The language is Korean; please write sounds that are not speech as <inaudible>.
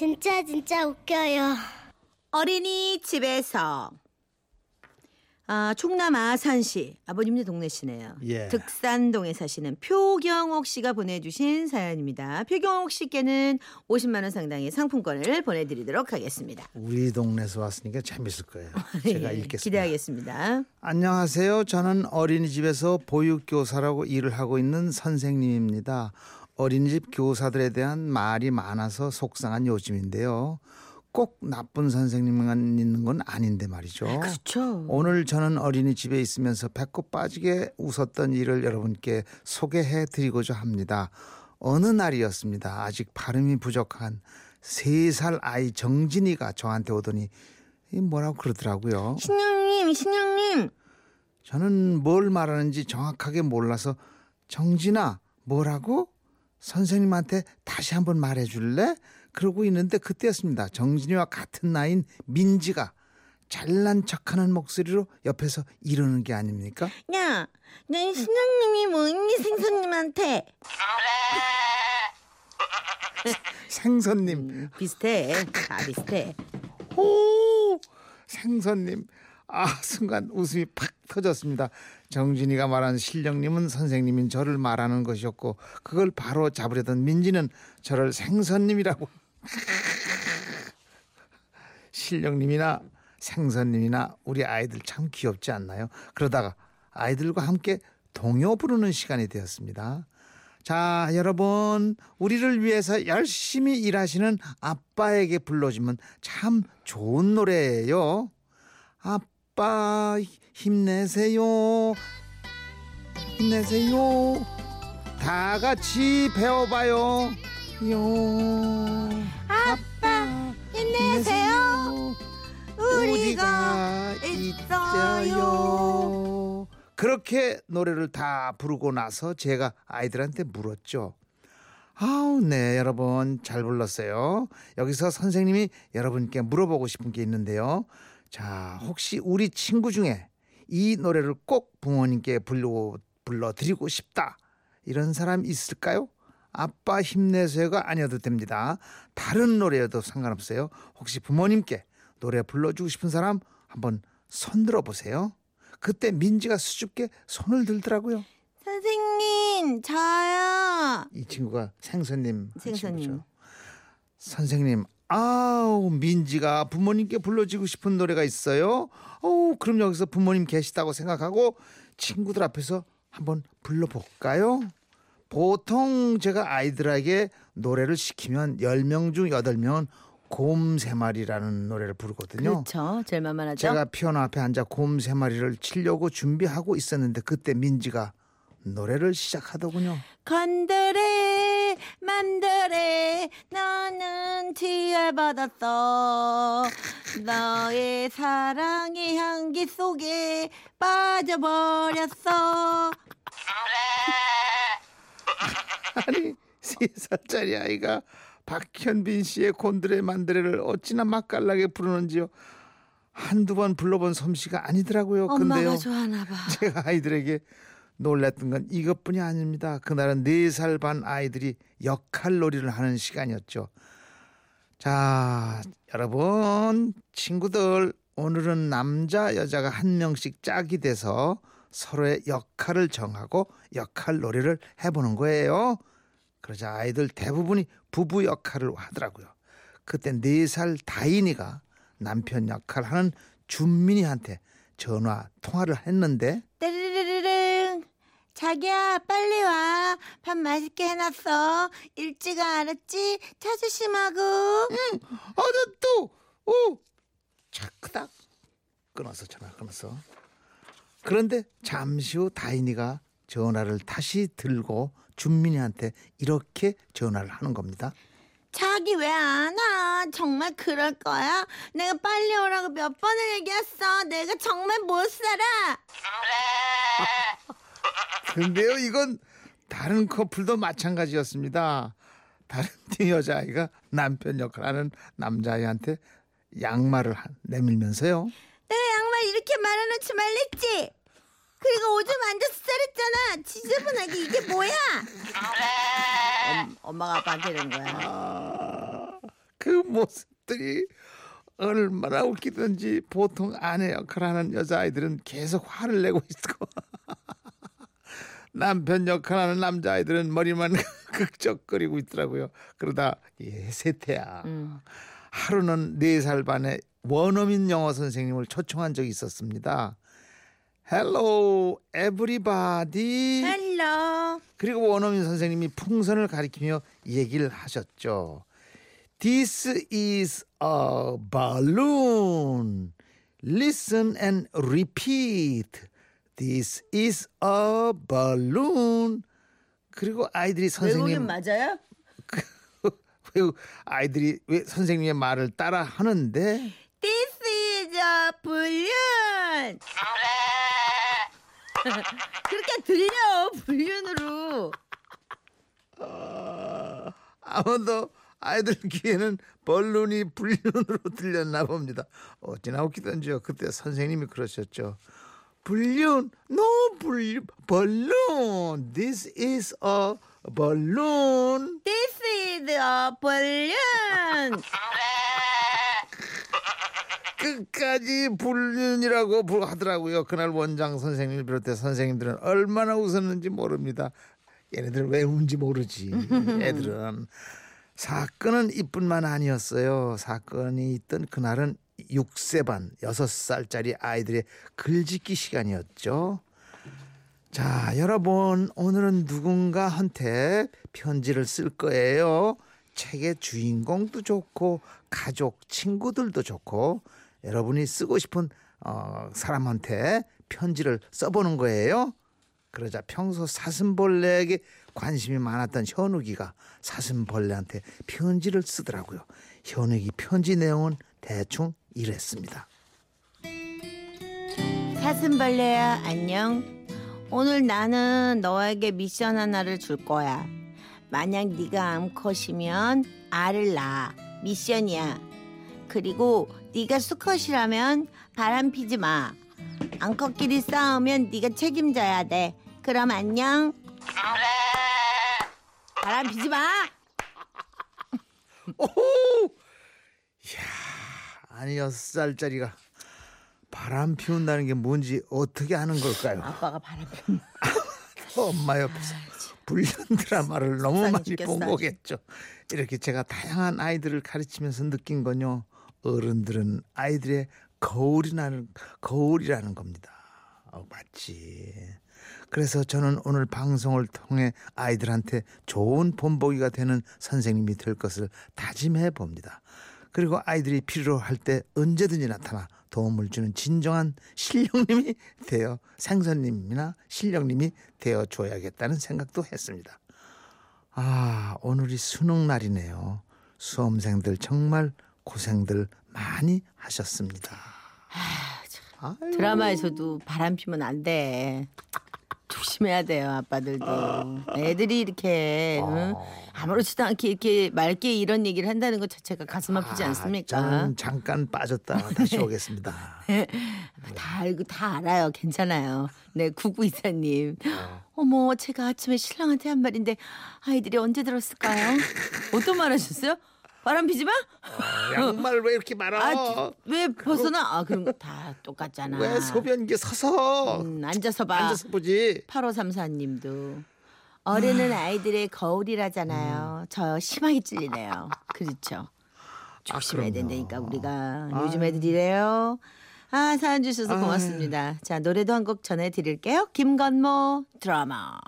진짜 진짜 웃겨요. 어린이 집에서 아, 충남 아산시 아버님네 동네시네요. 예. 득산동에 사시는 표경옥 씨가 보내주신 사연입니다. 표경옥 씨께는 50만 원 상당의 상품권을 보내드리도록 하겠습니다. 우리 동네에서 왔으니까 재밌을 거예요. <laughs> 제가 예, 읽겠습니다. 기대하겠습니다. 안녕하세요. 저는 어린이집에서 보육교사라고 일을 하고 있는 선생님입니다. 어린이집 교사들에 대한 말이 많아서 속상한 요즘인데요. 꼭 나쁜 선생님만 있는 건 아닌데 말이죠. 그렇죠. 오늘 저는 어린이집에 있으면서 배꼽 빠지게 웃었던 일을 여러분께 소개해 드리고자 합니다. 어느 날이었습니다. 아직 발음이 부족한 세살 아이 정진이가 저한테 오더니 이 뭐라고 그러더라고요. 신영님, 신영님. 저는 뭘 말하는지 정확하게 몰라서 정진아 뭐라고? 선생님한테 다시 한번 말해 줄래? 그러고 있는데 그때였습니다. 정진이와 같은 나이인 민지가 잘난 척하는 목소리로 옆에서 이러는 게 아닙니까? 야, 내 신영님이 뭐니 생선님한테 <laughs> 생선님, 음, 비슷해. 다 비슷해. 오, 생선님. 아, 순간 웃음이 팍 터졌습니다. 정진이가 말한 실령님은 선생님인 저를 말하는 것이었고 그걸 바로 잡으려던 민지는 저를 생선님이라고 <laughs> 실령님이나 생선님이나 우리 아이들 참 귀엽지 않나요? 그러다가 아이들과 함께 동요 부르는 시간이 되었습니다. 자, 여러분, 우리를 위해서 열심히 일하시는 아빠에게 불러주면 참 좋은 노래예요. 아빠, 힘내세요. 힘내세요. 다 같이 배워봐요. 요. 아빠, 힘내세요. 우리가 있어요. 그렇게 노래를 다 부르고 나서 제가 아이들한테 물었죠. 아우, 네, 여러분 잘 불렀어요. 여기서 선생님이 여러분께 물어보고 싶은 게 있는데요. 자, 혹시 우리 친구 중에 이 노래를 꼭 부모님께 불러 불러드리고 싶다 이런 사람 있을까요? 아빠 힘내세요가 아니어도 됩니다. 다른 노래여도 상관없어요. 혹시 부모님께 노래 불러주고 싶은 사람 한번 손 들어 보세요. 그때 민지가 수줍게 손을 들더라고요. 선생님, 저요. 이 친구가 생선님 한 생선님. 친구죠. 선생님, 아우 민지가 부모님께 불러주고 싶은 노래가 있어요. 어, 그럼 여기서 부모님 계시다고 생각하고 친구들 앞에서 한번 불러볼까요? 보통 제가 아이들에게 노래를 시키면 10명 중 8명은 곰 세 마리라는 노래를 부르거든요. 그렇죠. 제일 만만하죠. 제가 피아노 앞에 앉아 곰 세 마리를 치려고 준비하고 있었는데 그때 민지가 노래를 시작하더군요. 건드레 만드레 나는 지을 받았어 너의 사랑의 향기 속에 빠져버렸어 아니 세 살짜리 아이가 박현빈 씨의 곤드레 만드레를 어찌나 맛깔나게 부르는지요. 한두 번 불러본 솜씨가 아니더라고요. 근데요. 엄마가 좋아하나 봐 제가 아이들에게 놀랬던 건 이것뿐이 아닙니다. 그날은 네살반 아이들이 역할놀이를 하는 시간이었죠. 자, 여러분, 친구들, 오늘은 남자, 여자가 한 명씩 짝이 돼서 서로의 역할을 정하고 역할놀이를 해보는 거예요. 그러자 아이들 대부분이 부부 역할을 하더라고요. 그때 네살 다인이가 남편 역할하는 준민이한테 전화 통화를 했는데 자기야 빨리 와 밥 맛있게 해놨어 일찍 와, 알았지 차 조심하고 아저또 오 차크닥 끊어서 전화 끊었어. 그런데 잠시 후 다인이가 전화를 다시 들고 준민이한테 이렇게 전화를 하는 겁니다. 자기 왜 안 와? 정말 그럴 거야? 내가 빨리 오라고 몇 번을 얘기했어. 내가 정말 못 살아. 근데요, 이건 다른 커플도 마찬가지였습니다. 다른 <laughs> 팀 여자아이가 남편 역할 하는 남자아이한테 양말을 한- 내밀면서요. 내가 양말 이렇게 말아놓지 말랬지? 그리고 오줌 앉아서 싸랬잖아. 지저분하게 이게 뭐야? 엄, 엄마가 아빠한테 이런 거야. 아, 그 모습들이 얼마나 웃기든지 보통 아내 역할 하는 여자아이들은 계속 화를 내고 있고 남편 역할하는 남자아이들은 머리만 <laughs> 극적거리고 있더라고요. 그러다 예, 세태야. 하루는 네 살 반에 원어민 영어 선생님을 초청한 적이 있었습니다. Hello, everybody. 그리고 원어민 선생님이 풍선을 가리키며 얘기를 하셨죠. This is a balloon. Listen and repeat. This is a balloon. 그리고 아이들이 선생님 맞아요? <laughs> 왜 아이들이 왜 선생님의 말을 따라 하는데 This is a balloon. <laughs> 그렇게 들려 불륜으로. 아무도 아이들 귀에는 벌룬이 불륜으로 들렸나 봅니다. 어찌나 웃기던지요. 그때 선생님이 그러셨죠. 불륜, no 불륜, 벌룬. This is a balloon. This is a balloon. <laughs> 끝까지 불륜이라고 부- 하더라고요. 그날 원장 선생님을 비롯해 선생님들은 얼마나 웃었는지 모릅니다. 얘네들 왜 웃는지 모르지. <laughs> 애들은 사건은 이뿐만 아니었어요. 사건이 있던 그날은 6세 반 6살짜리 아이들의 글짓기 시간이었죠. 자, 여러분, 오늘은 누군가한테 편지를 쓸 거예요. 책의 주인공도 좋고, 가족, 친구들도 좋고, 여러분이 쓰고 싶은 어, 사람한테 편지를 써보는 거예요. 그러자 평소 사슴벌레에게 관심이 많았던 현욱이가 사슴벌레한테 편지를 쓰더라고요. 현욱이 편지 내용은 대충 이랬습니다. 사슴벌레야 안녕. 오늘 나는 너에게 미션 하나를 줄 거야. 만약 네가 암컷이면 알을 낳아. 미션이야. 그리고 네가 수컷이라면 바람 피지 마. 암컷끼리 싸우면 네가 책임져야 돼. 그럼 안녕. 바람 피지 마. <laughs> 오호! 이야, 아니 여섯 살짜리가 바람 피운다는 게 뭔지 어떻게 아는 걸까요? 아빠가 바람 피. <laughs> 엄마 옆에서 불륜 드라마를 너무 많이 죽겠어, 본. 거겠죠. 이렇게 제가 다양한 아이들을 가르치면서 느낀 건요. 어른들은 아이들의 거울이라는 거울이라는 겁니다. 어, 맞지. 그래서 저는 오늘 방송을 통해 아이들한테 좋은 본보기가 되는 선생님이 될 것을 다짐해 봅니다. 그리고 아이들이 필요할 때 언제든지 나타나 도움을 주는 진정한 신령님이 <laughs> 되어 생선님이나 신령님이 되어 줘야겠다는 생각도 했습니다. 아, 오늘이 수능 날이네요. 수험생들 정말 고생들 많이 하셨습니다. 아유, 드라마에서도 바람 피면 안 돼. 조심해야 돼요, 아빠들도. 애들이 이렇게 응? 아무렇지도 않게 이렇게 맑게 이런 얘기를 한다는 것 자체가 가슴 아프지 않습니까? 저는 잠깐 빠졌다 다시 오겠습니다. <laughs> 다 알고 다 알아요. 괜찮아요. 네, 구구 이사님. 어머, 제가 아침에 신랑한테 한 말인데 아이들이 언제 들었을까요? 어떤 말 하셨어요? 바람 피지 마? 양말 왜 이렇게 말아? 아, 왜 벗어나? 아, 그럼 다 똑같잖아. 왜 소변기 서서 음, 앉아서 봐. 앉아서 보지? 8534님도 어른은 아이들의 거울이라잖아요. 저 심하게 찔리네요. 그렇죠. 조심해야 그럼요. 된다니까 우리가 요즘 애들이래요. 아 사연 주셔서 고맙습니다. 자 노래도 한 곡 전해드릴게요. 김건모 드라마.